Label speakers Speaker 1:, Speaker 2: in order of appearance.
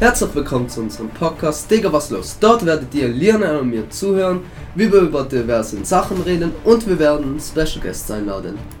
Speaker 1: Herzlich willkommen zu unserem Podcast Digga was los. Dort werdet ihr Lionel und mir zuhören, wie wir über diverse Sachen reden und wir werden Special Guests einladen.